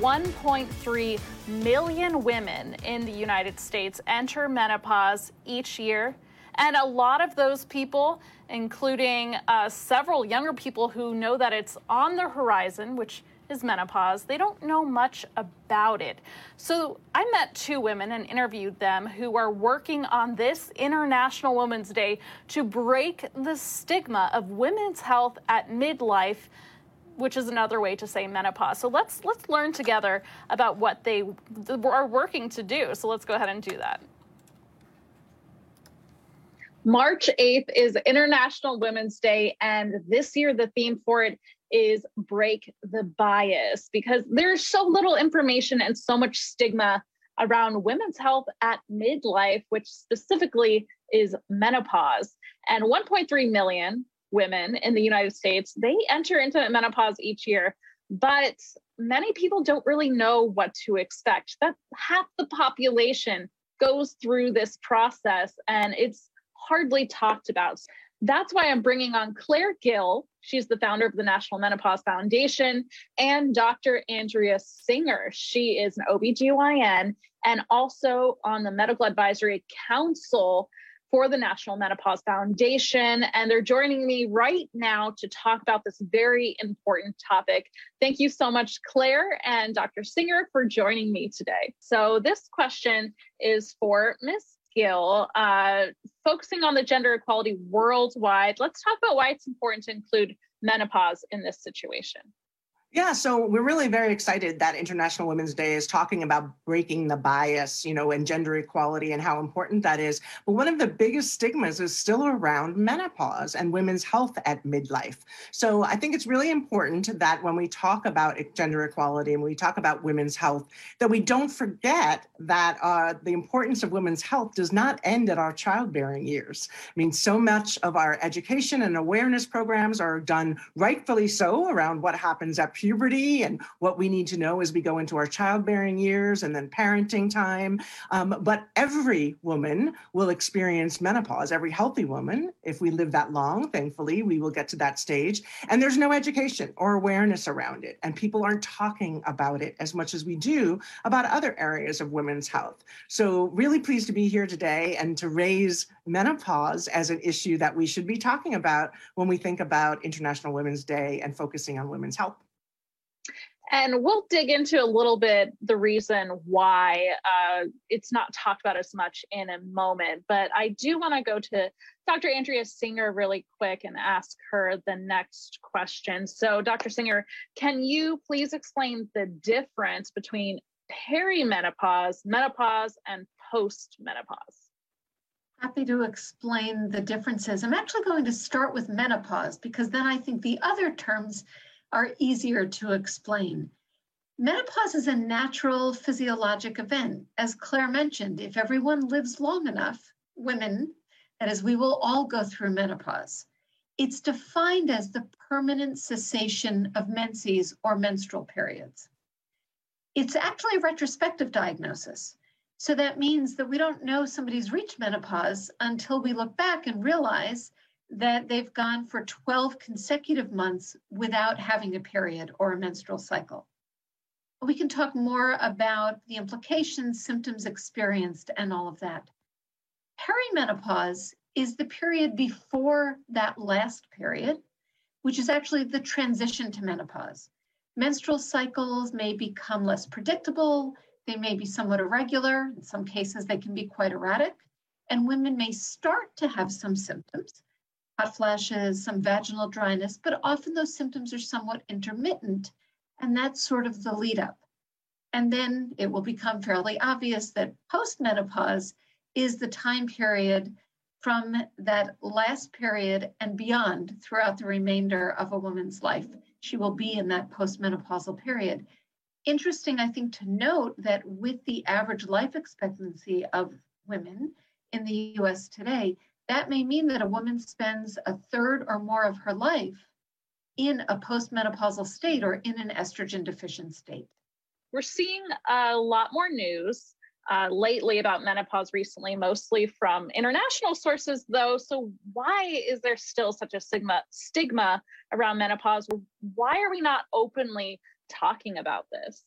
1.3 million women in the United States enter menopause each year. And a lot of those people, including uh, several younger people who know that it's on the horizon, which is menopause, they don't know much about it. So I met two women and interviewed them who are working on this International Women's Day to break the stigma of women's health at midlife which is another way to say menopause. So let's let's learn together about what they are working to do. So let's go ahead and do that. March 8th is International Women's Day, and this year the theme for it is break the bias because there's so little information and so much stigma around women's health at midlife, which specifically is menopause. And 1.3 million women in the United States, they enter into menopause each year, but many people don't really know what to expect. That half the population goes through this process and it's hardly talked about. That's why I'm bringing on Claire Gill. She's the founder of the National Menopause Foundation, and Dr. Andrea Singer. She is an OBGYN and also on the Medical Advisory Council for the National Menopause Foundation. And they're joining me right now to talk about this very important topic. Thank you so much, Claire and Dr. Singer, for joining me today. So, this question is for Ms. Gill, uh, focusing on the gender equality worldwide. Let's talk about why it's important to include menopause in this situation. Yeah, so we're really very excited that International Women's Day is talking about breaking the bias, you know, and gender equality and how important that is. But one of the biggest stigmas is still around menopause and women's health at midlife. So I think it's really important that when we talk about gender equality and we talk about women's health, that we don't forget that uh, the importance of women's health does not end at our childbearing years. I mean, so much of our education and awareness programs are done rightfully so around what happens at puberty and what we need to know as we go into our childbearing years and then parenting time. Um, but every woman will experience menopause, every healthy woman. If we live that long, thankfully, we will get to that stage. And there's no education or awareness around it. And people aren't talking about it as much as we do about other areas of women's health. So, really pleased to be here today and to raise menopause as an issue that we should be talking about when we think about International Women's Day and focusing on women's health. And we'll dig into a little bit the reason why uh, it's not talked about as much in a moment. But I do want to go to Dr. Andrea Singer really quick and ask her the next question. So, Dr. Singer, can you please explain the difference between perimenopause, menopause, and postmenopause? Happy to explain the differences. I'm actually going to start with menopause because then I think the other terms are easier to explain. Menopause is a natural physiologic event. As Claire mentioned, if everyone lives long enough, women, that is, we will all go through menopause. It's defined as the permanent cessation of menses or menstrual periods. It's actually a retrospective diagnosis. So that means that we don't know somebody's reached menopause until we look back and realize that they've gone for 12 consecutive months without having a period or a menstrual cycle. We can talk more about the implications, symptoms experienced, and all of that. Perimenopause is the period before that last period, which is actually the transition to menopause. Menstrual cycles may become less predictable, they may be somewhat irregular, in some cases, they can be quite erratic, and women may start to have some symptoms hot flashes, some vaginal dryness, but often those symptoms are somewhat intermittent, and that's sort of the lead up. And then it will become fairly obvious that postmenopause is the time period from that last period and beyond throughout the remainder of a woman's life. She will be in that postmenopausal period. Interesting, I think, to note that with the average life expectancy of women in the US today, that may mean that a woman spends a third or more of her life in a postmenopausal state or in an estrogen deficient state. We're seeing a lot more news uh, lately about menopause recently, mostly from international sources, though. So, why is there still such a stigma, stigma around menopause? Why are we not openly talking about this?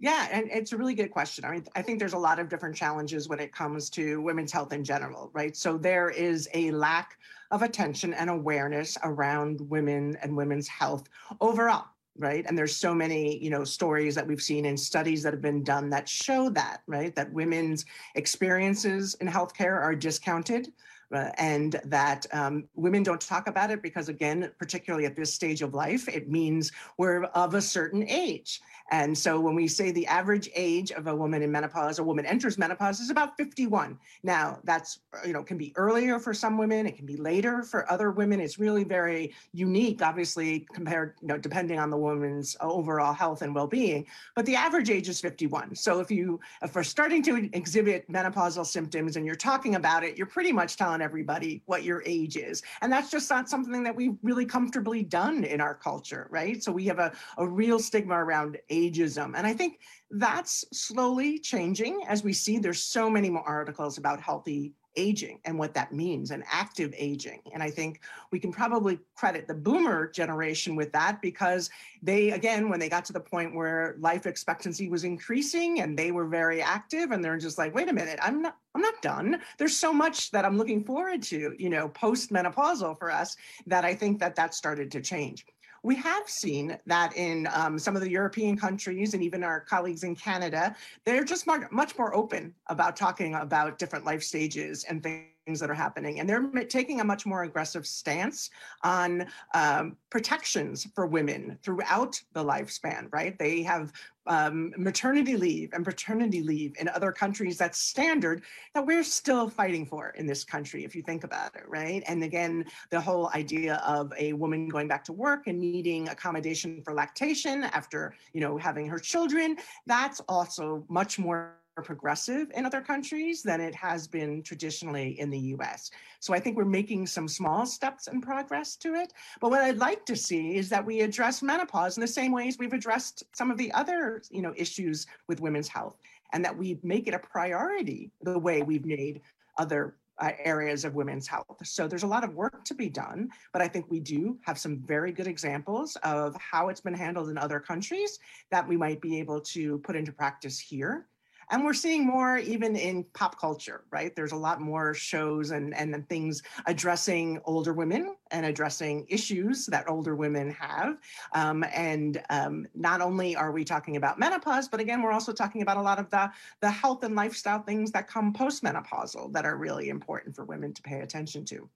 Yeah, and it's a really good question. I mean, I think there's a lot of different challenges when it comes to women's health in general, right? So there is a lack of attention and awareness around women and women's health overall right and there's so many you know stories that we've seen and studies that have been done that show that right that women's experiences in healthcare are discounted uh, and that um, women don't talk about it because again particularly at this stage of life it means we're of a certain age and so when we say the average age of a woman in menopause, a woman enters menopause is about 51. Now that's, uh, you know, can be earlier for some women. It can be later for other women. It's really very unique, obviously, compared, you know, depending on the woman's uh, overall health and well-being. But the average age is 51. So if you, if we're starting to exhibit menopausal symptoms and you're talking about it, you're pretty much telling everybody what your age is. And that's just not something that we've really comfortably done in our culture, right? So we have a, a real stigma around age ageism. And I think that's slowly changing as we see there's so many more articles about healthy aging and what that means and active aging. And I think we can probably credit the boomer generation with that because they, again, when they got to the point where life expectancy was increasing and they were very active and they're just like, wait a minute, I'm not, I'm not done. There's so much that I'm looking forward to, you know, post menopausal for us that I think that that started to change. We have seen that in um, some of the European countries and even our colleagues in Canada, they're just more, much more open about talking about different life stages and things that are happening. And they're taking a much more aggressive stance on um, protections for women throughout the lifespan, right? They have um, maternity leave and paternity leave in other countries that's standard that we're still fighting for in this country, if you think about it, right? And again, the whole idea of a woman going back to work and needing accommodation for lactation after, you know, having her children, that's also much more progressive in other countries than it has been traditionally in the US. So I think we're making some small steps in progress to it. But what I'd like to see is that we address menopause in the same ways we've addressed some of the other, you know, issues with women's health and that we make it a priority the way we've made other uh, areas of women's health. So there's a lot of work to be done, but I think we do have some very good examples of how it's been handled in other countries that we might be able to put into practice here. And we're seeing more even in pop culture, right? There's a lot more shows and, and things addressing older women and addressing issues that older women have. Um, and um, not only are we talking about menopause, but again, we're also talking about a lot of the, the health and lifestyle things that come postmenopausal that are really important for women to pay attention to.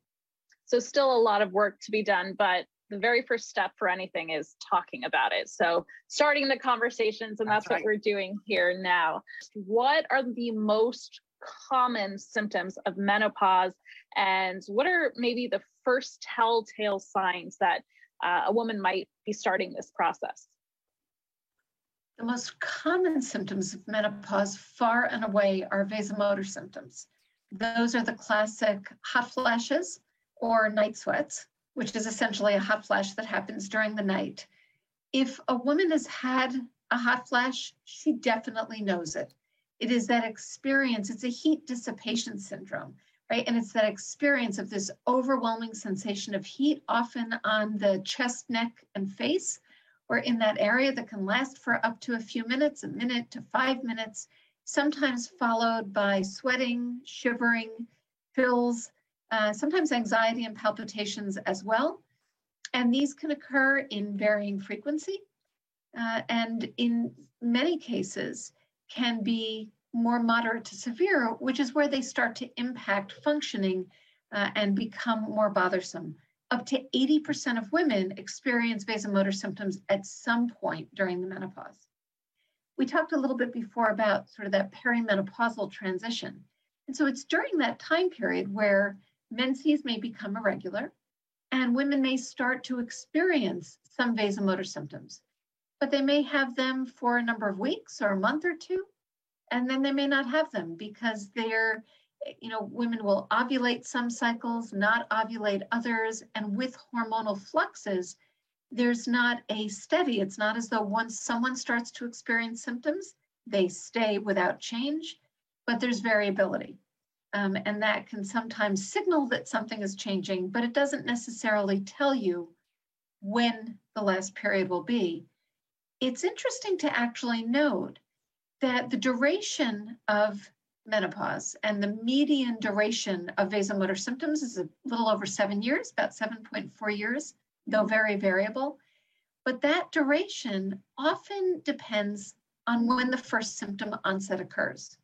So, still a lot of work to be done, but the very first step for anything is talking about it. So starting the conversations, and that's, that's right. what we're doing here now. What are the most common symptoms of menopause, and what are maybe the first telltale signs that uh, a woman might be starting this process? The most common symptoms of menopause, far and away, are vasomotor symptoms. Those are the classic hot flashes or night sweats which is essentially a hot flash that happens during the night. If a woman has had a hot flash, she definitely knows it. It is that experience, it's a heat dissipation syndrome, right? And it's that experience of this overwhelming sensation of heat, often on the chest, neck, and face, or in that area that can last for up to a few minutes, a minute to five minutes, sometimes followed by sweating, shivering, chills, uh, sometimes anxiety and palpitations as well. And these can occur in varying frequency uh, and in many cases can be more moderate to severe, which is where they start to impact functioning uh, and become more bothersome. Up to 80% of women experience vasomotor symptoms at some point during the menopause. We talked a little bit before about sort of that perimenopausal transition. And so it's during that time period where menses may become irregular, and women may start to experience some vasomotor symptoms. But they may have them for a number of weeks or a month or two, and then they may not have them because they're, you know, women will ovulate some cycles, not ovulate others, and with hormonal fluxes, there's not a steady, it's not as though once someone starts to experience symptoms, they stay without change, but there's variability. Um, and that can sometimes signal that something is changing, but it doesn't necessarily tell you when the last period will be. It's interesting to actually note that the duration of menopause and the median duration of vasomotor symptoms is a little over seven years, about 7.4 years, though very variable. But that duration often depends on when the first symptom onset occurs.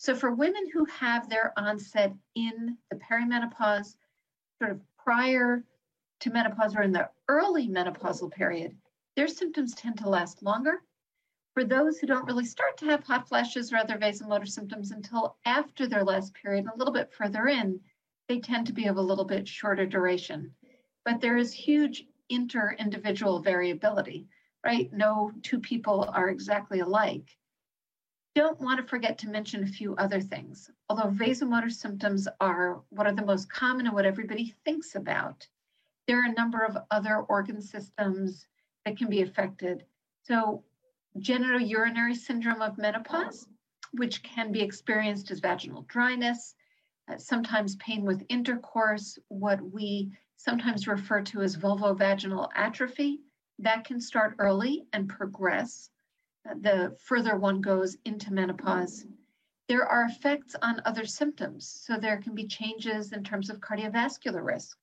So for women who have their onset in the perimenopause, sort of prior to menopause or in the early menopausal period, their symptoms tend to last longer. For those who don't really start to have hot flashes or other vasomotor symptoms until after their last period, a little bit further in, they tend to be of a little bit shorter duration. But there is huge inter-individual variability, right? No two people are exactly alike don't want to forget to mention a few other things. Although vasomotor symptoms are what are the most common and what everybody thinks about, there are a number of other organ systems that can be affected. So, genitourinary syndrome of menopause, which can be experienced as vaginal dryness, uh, sometimes pain with intercourse, what we sometimes refer to as vulvovaginal atrophy, that can start early and progress the further one goes into menopause. There are effects on other symptoms. So there can be changes in terms of cardiovascular risk,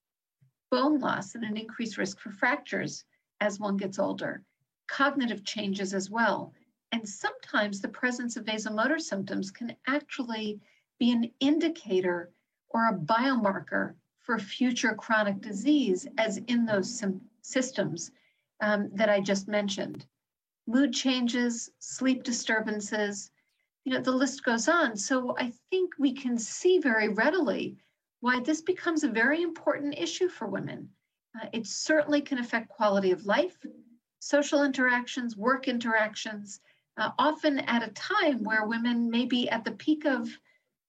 bone loss, and an increased risk for fractures as one gets older, cognitive changes as well. And sometimes the presence of vasomotor symptoms can actually be an indicator or a biomarker for future chronic disease, as in those systems um, that I just mentioned mood changes, sleep disturbances, you know, the list goes on. So I think we can see very readily why this becomes a very important issue for women. Uh, it certainly can affect quality of life, social interactions, work interactions, uh, often at a time where women may be at the peak of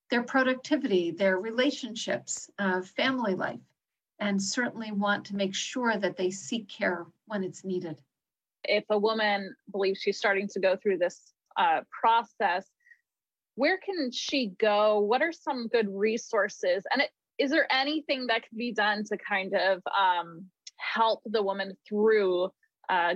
their productivity, their relationships, uh, family life, and certainly want to make sure that they seek care when it's needed if a woman believes she's starting to go through this uh, process, where can she go? What are some good resources? And it, is there anything that can be done to kind of um, help the woman through uh,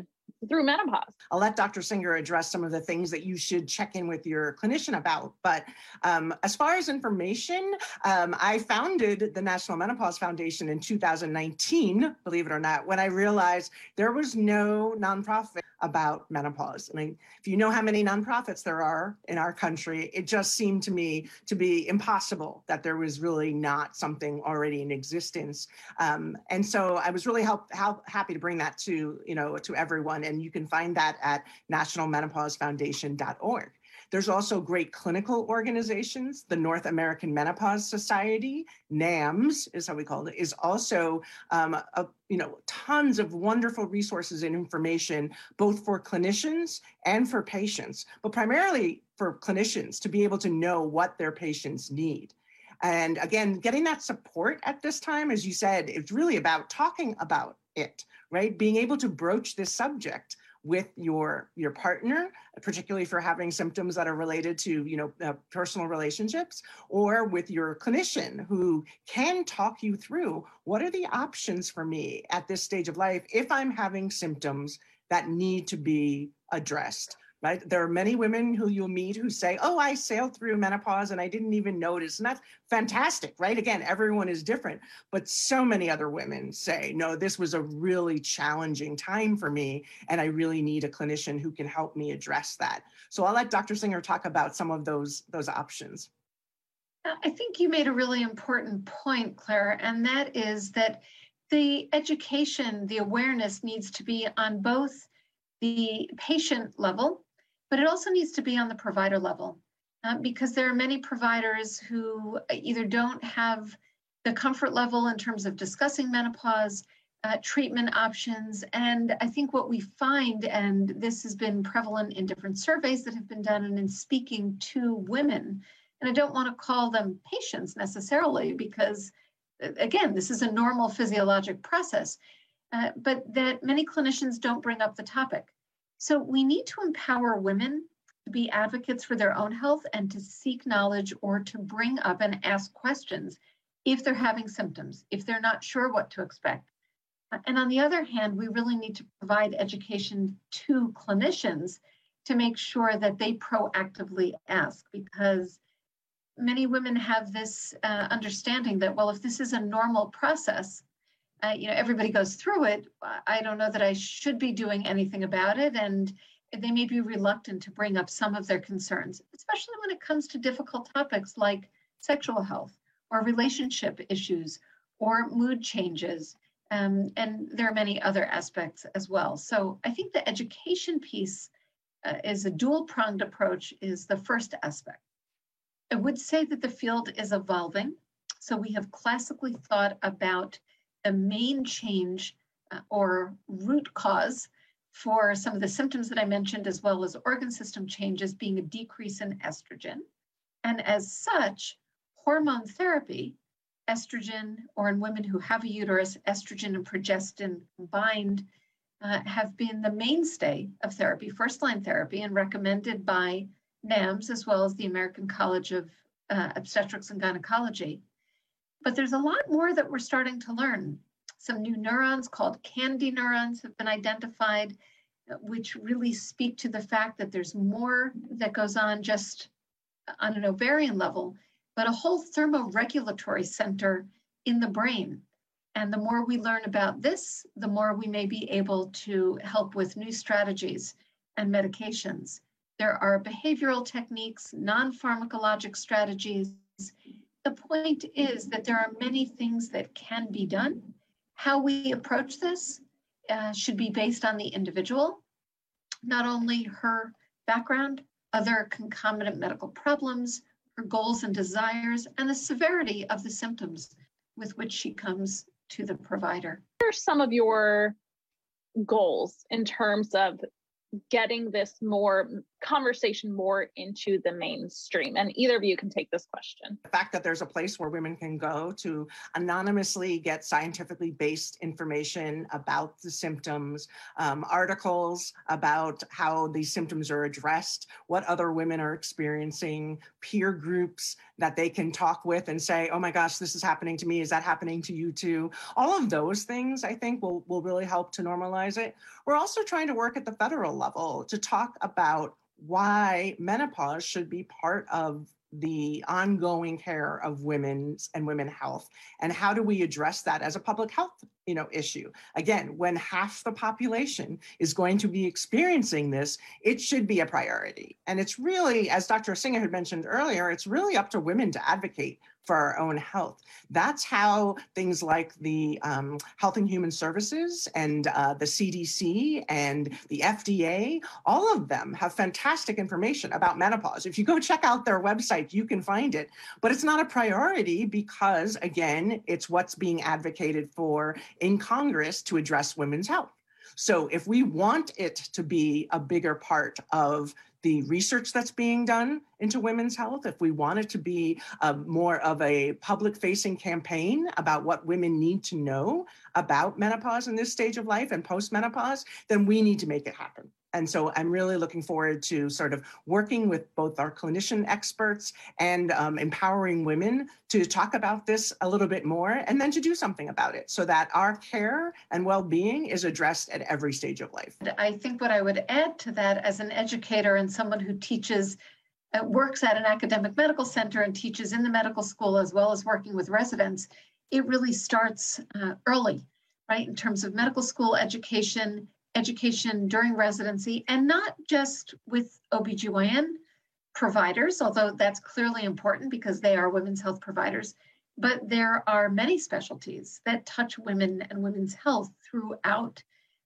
through menopause. I'll let Dr. Singer address some of the things that you should check in with your clinician about. But um, as far as information, um, I founded the National Menopause Foundation in 2019, believe it or not, when I realized there was no nonprofit about menopause. I mean, if you know how many nonprofits there are in our country, it just seemed to me to be impossible that there was really not something already in existence. Um, and so I was really help, help, happy to bring that to you know to everyone, and you can find that at nationalmenopausefoundation.org. There's also great clinical organizations. The North American Menopause Society, NAMS is how we call it, is also um, a, you know tons of wonderful resources and information both for clinicians and for patients, but primarily for clinicians to be able to know what their patients need. And again, getting that support at this time, as you said, it's really about talking about it, right? Being able to broach this subject with your your partner particularly for having symptoms that are related to you know uh, personal relationships or with your clinician who can talk you through what are the options for me at this stage of life if i'm having symptoms that need to be addressed right? There are many women who you'll meet who say, Oh, I sailed through menopause and I didn't even notice. And that's fantastic, right? Again, everyone is different. But so many other women say, No, this was a really challenging time for me. And I really need a clinician who can help me address that. So I'll let Dr. Singer talk about some of those, those options. Uh, I think you made a really important point, Claire, and that is that the education, the awareness needs to be on both the patient level, but it also needs to be on the provider level uh, because there are many providers who either don't have the comfort level in terms of discussing menopause, uh, treatment options. And I think what we find, and this has been prevalent in different surveys that have been done and in speaking to women, and I don't want to call them patients necessarily because, again, this is a normal physiologic process, uh, but that many clinicians don't bring up the topic. So we need to empower women to be advocates for their own health and to seek knowledge or to bring up and ask questions if they're having symptoms, if they're not sure what to expect. And on the other hand, we really need to provide education to clinicians to make sure that they proactively ask because many women have this uh, understanding that well if this is a normal process uh, you know everybody goes through it i don't know that i should be doing anything about it and they may be reluctant to bring up some of their concerns especially when it comes to difficult topics like sexual health or relationship issues or mood changes um, and there are many other aspects as well. So i think the education piece uh, is a dual pronged approach is the first aspect. I would say that the field is evolving so we have classically thought about the main change uh, or root cause for some of the symptoms that I mentioned, as well as organ system changes being a decrease in estrogen. And as such, hormone therapy, estrogen, or in women who have a uterus, estrogen and progestin combined, uh, have been the mainstay of therapy, first line therapy, and recommended by NAMS as well as the American College of uh, Obstetrics and Gynecology. But there's a lot more that we're starting to learn. Some new neurons called KNDy neurons have been identified, uh, which really speak to the fact that there's more that goes on just on an ovarian level, but a whole thermoregulatory center in the brain. And the more we learn about this, the more we may be able to help with new strategies and medications. There are behavioral techniques, non pharmacologic strategies, the point is that there are many things that can be done. How we approach this uh, should be based on the individual, not only her background, other concomitant medical problems, her goals and desires, and the severity of the symptoms with which she comes to the provider. What are some of your goals in terms of getting this more conversation more into the mainstream? And either of you can take this question. The fact that there's a place where women can go to anonymously get scientifically based information about the symptoms, um, articles about how these symptoms are addressed, what other women are experiencing, peer groups that they can talk with and say, oh my gosh, this is happening to me. Is that happening to you too? All of those things I think will, will really help to normalize it. We're also trying to work at the federal level to talk about why menopause should be part of the ongoing care of women's and women health and how do we address that as a public health you know issue? Again when half the population is going to be experiencing this it should be a priority. And it's really as dr singer had mentioned earlier it's really up to women to advocate for our own health. That's how things like the um, Health and Human Services and uh, the CDC and the FDA, all of them have fantastic information about menopause. If you go check out their website, you can find it. But it's not a priority because, again, it's what's being advocated for in Congress to address women's health. So if we want it to be a bigger part of the research that's being done into women's health, if we want it to be uh, more of a public facing campaign about what women need to know about menopause in this stage of life and post menopause, then we need to make it happen. And so I'm really looking forward to sort of working with both our clinician experts and um, empowering women to talk about this a little bit more and then to do something about it so that our care and well being is addressed at every stage of life. I think what I would add to that as an educator and someone who teaches uh, works at an academic medical center and teaches in the medical school as well as working with residents, it really starts uh, early, right? In terms of medical school education, education during residency, and not just with OBGYN providers, although that's clearly important because they are women's health providers, but there are many specialties that touch women and women's health throughout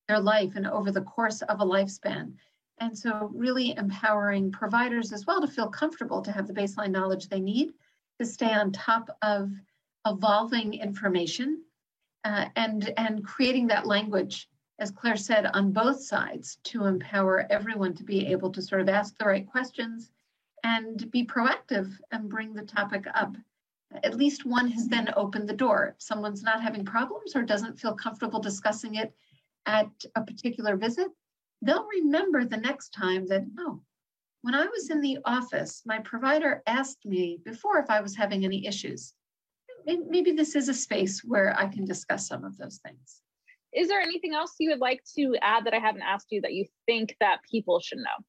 their life and over the course of a lifespan. And so, really empowering providers as well to feel comfortable to have the baseline knowledge they need to stay on top of evolving information uh, and, and creating that language, as Claire said, on both sides to empower everyone to be able to sort of ask the right questions and be proactive and bring the topic up. At least one has then opened the door. If someone's not having problems or doesn't feel comfortable discussing it at a particular visit, they'll remember the next time that, oh, when I was in the office, my provider asked me before if I was having any issues. Maybe this is a space where I can discuss some of those things. Is there anything else you would like to add that I haven't asked you that you think that people should know?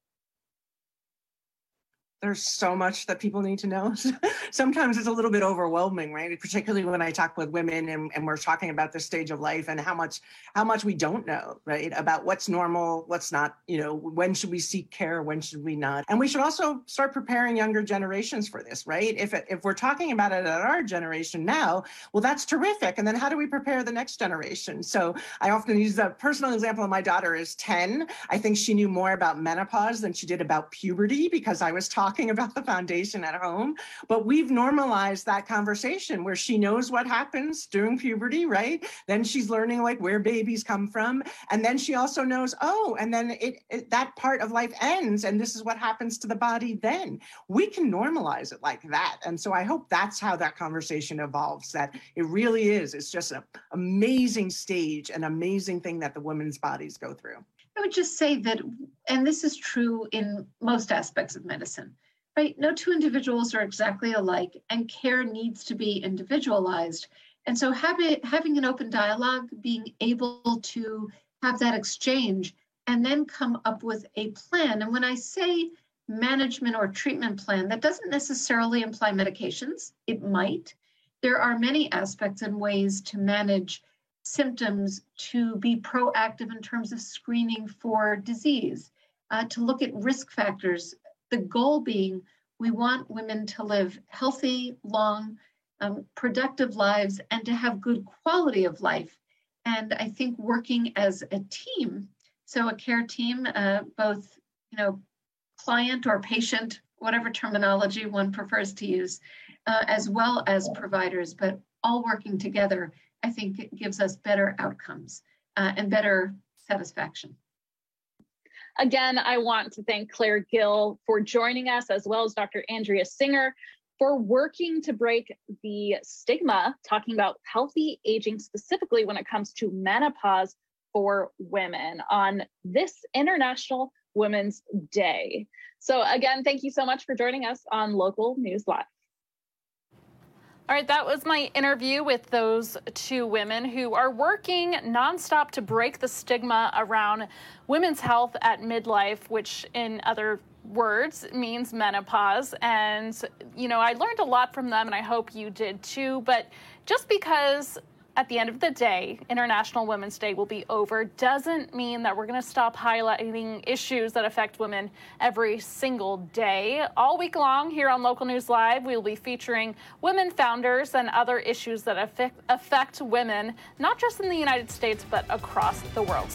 There's so much that people need to know. Sometimes it's a little bit overwhelming, right? Particularly when I talk with women and, and we're talking about this stage of life and how much how much we don't know, right? About what's normal, what's not, you know, when should we seek care, when should we not? And we should also start preparing younger generations for this, right? If if we're talking about it at our generation now, well, that's terrific. And then how do we prepare the next generation? So I often use the personal example of my daughter is 10. I think she knew more about menopause than she did about puberty because I was talking talking about the foundation at home, but we've normalized that conversation where she knows what happens during puberty, right? Then she's learning like where babies come from. And then she also knows, oh, and then it, it that part of life ends and this is what happens to the body then. We can normalize it like that. And so I hope that's how that conversation evolves, that it really is. It's just an amazing stage, an amazing thing that the women's bodies go through. I would just say that, and this is true in most aspects of medicine, right? No two individuals are exactly alike, and care needs to be individualized. And so, having, having an open dialogue, being able to have that exchange, and then come up with a plan. And when I say management or treatment plan, that doesn't necessarily imply medications, it might. There are many aspects and ways to manage symptoms to be proactive in terms of screening for disease, uh, to look at risk factors. The goal being we want women to live healthy, long, um, productive lives and to have good quality of life. And I think working as a team, so a care team, uh, both you know, client or patient, whatever terminology one prefers to use, uh, as well as providers, but all working together I think it gives us better outcomes uh, and better satisfaction. Again, I want to thank Claire Gill for joining us, as well as Dr. Andrea Singer for working to break the stigma, talking about healthy aging, specifically when it comes to menopause for women on this International Women's Day. So, again, thank you so much for joining us on Local News Live. All right, that was my interview with those two women who are working nonstop to break the stigma around women's health at midlife, which in other words means menopause. And, you know, I learned a lot from them, and I hope you did too. But just because at the end of the day, International Women's Day will be over, doesn't mean that we're going to stop highlighting issues that affect women every single day. All week long here on Local News Live, we will be featuring women founders and other issues that affect, affect women, not just in the United States, but across the world.